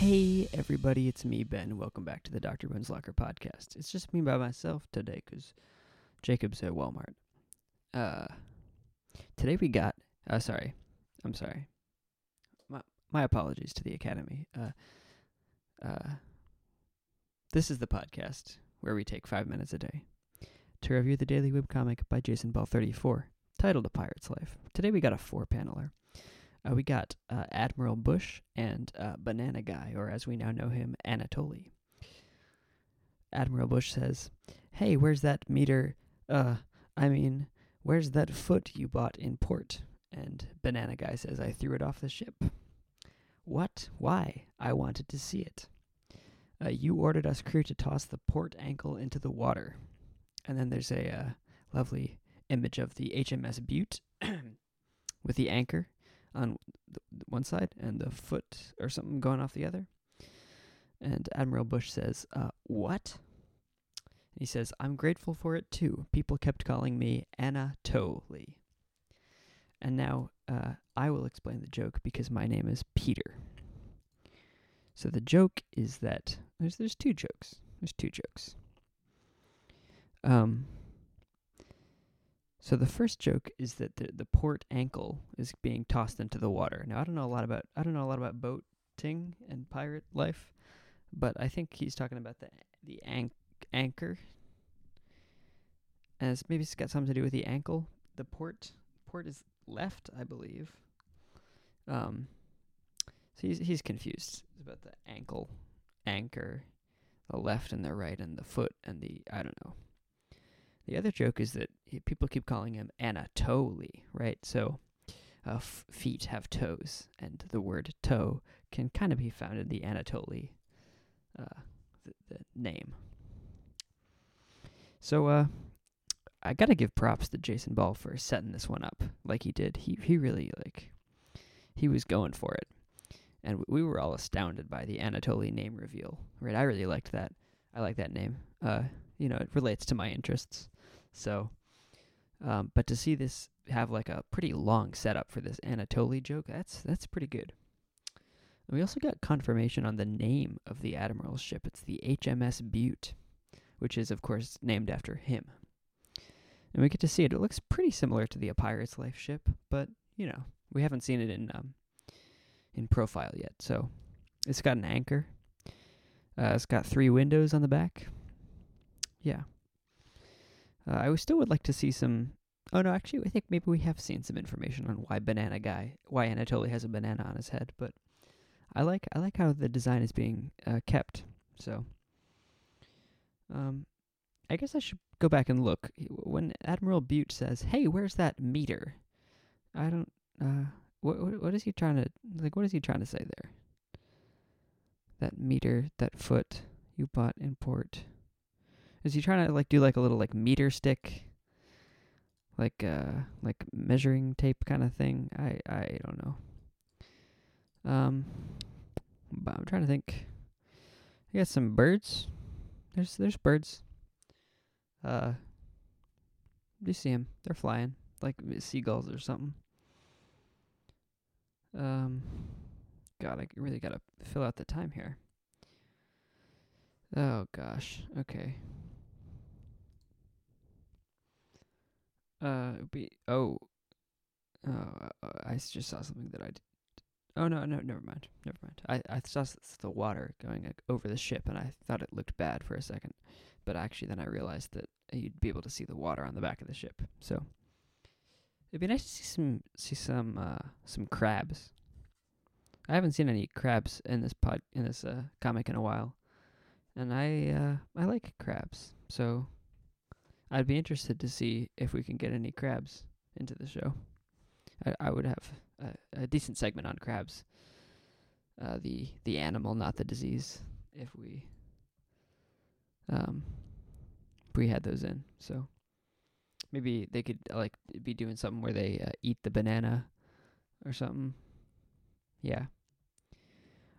Hey, everybody, it's me, Ben. Welcome back to the Dr. Ben's Locker podcast. It's just me by myself today because Jacob's at Walmart. Uh, today we got, uh, sorry, I'm sorry. My, my apologies to the Academy. Uh, uh, this is the podcast where we take five minutes a day to review the daily webcomic by Jason Ball 34, titled A Pirate's Life. Today we got a four paneler. Uh, we got uh, Admiral Bush and uh, Banana Guy, or as we now know him, Anatoly. Admiral Bush says, Hey, where's that meter? Uh, I mean, where's that foot you bought in port? And Banana Guy says, I threw it off the ship. What? Why? I wanted to see it. Uh, you ordered us crew to toss the port ankle into the water. And then there's a uh, lovely image of the HMS Butte with the anchor on th- one side and the foot or something going off the other. And Admiral Bush says, uh, What? He says, I'm grateful for it too. People kept calling me Anatoly. And now uh, I will explain the joke because my name is Peter. So the joke is that there's there's two jokes. There's two jokes. Um, so the first joke is that the the port ankle is being tossed into the water. Now I don't know a lot about I don't know a lot about boating and pirate life, but I think he's talking about the the anch- anchor. As maybe it's got something to do with the ankle. The port port is left, I believe. Um, so he's he's confused it's about the ankle, anchor, the left and the right, and the foot and the I don't know. The other joke is that people keep calling him Anatoly, right? So uh, f- feet have toes, and the word toe can kind of be found in the Anatoly, uh, the, name. So uh, I gotta give props to Jason Ball for setting this one up like he did. He he really like he was going for it, and we were all astounded by the Anatoly name reveal. Right, I really liked that. I like that name. Uh, you know, it relates to my interests. So, um, but to see this have like a pretty long setup for this Anatoly joke, that's that's pretty good. And we also got confirmation on the name of the admiral's ship. It's the HMS Butte, which is of course named after him. And we get to see it. It looks pretty similar to the A Pirate's Life ship, but you know we haven't seen it in um, in profile yet. So it's got an anchor. Uh, it's got three windows on the back. Yeah. Uh, I still would like to see some. Oh no, actually, I think maybe we have seen some information on why Banana Guy, why Anatoly has a banana on his head. But I like I like how the design is being uh, kept. So, um, I guess I should go back and look when Admiral Butte says, "Hey, where's that meter?" I don't. Uh, what what what is he trying to like? What is he trying to say there? That meter, that foot you bought in port. Is he trying to like do like a little like meter stick, like uh like measuring tape kind of thing? I I don't know. Um, but I'm trying to think. I got some birds. There's there's birds. Uh, you see them? They're flying like seagulls or something. Um, God, I really gotta fill out the time here. Oh gosh. Okay. Uh, be oh, oh, uh, I s- just saw something that I. D- oh no, no, never mind, never mind. I I saw the water going like, over the ship, and I thought it looked bad for a second, but actually then I realized that you'd be able to see the water on the back of the ship. So it'd be nice to see some see some uh some crabs. I haven't seen any crabs in this pod in this uh comic in a while, and I uh I like crabs, so I'd be interested to see if we can get any crabs into the show. I, I would have a, a decent segment on crabs. Uh, the the animal, not the disease. If we um if we had those in, so maybe they could like be doing something where they uh, eat the banana or something. Yeah.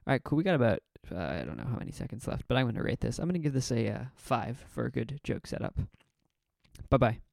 All right, cool. We got about uh, I don't know how many seconds left, but I'm going to rate this. I'm going to give this a uh, five for a good joke setup. Bye bye.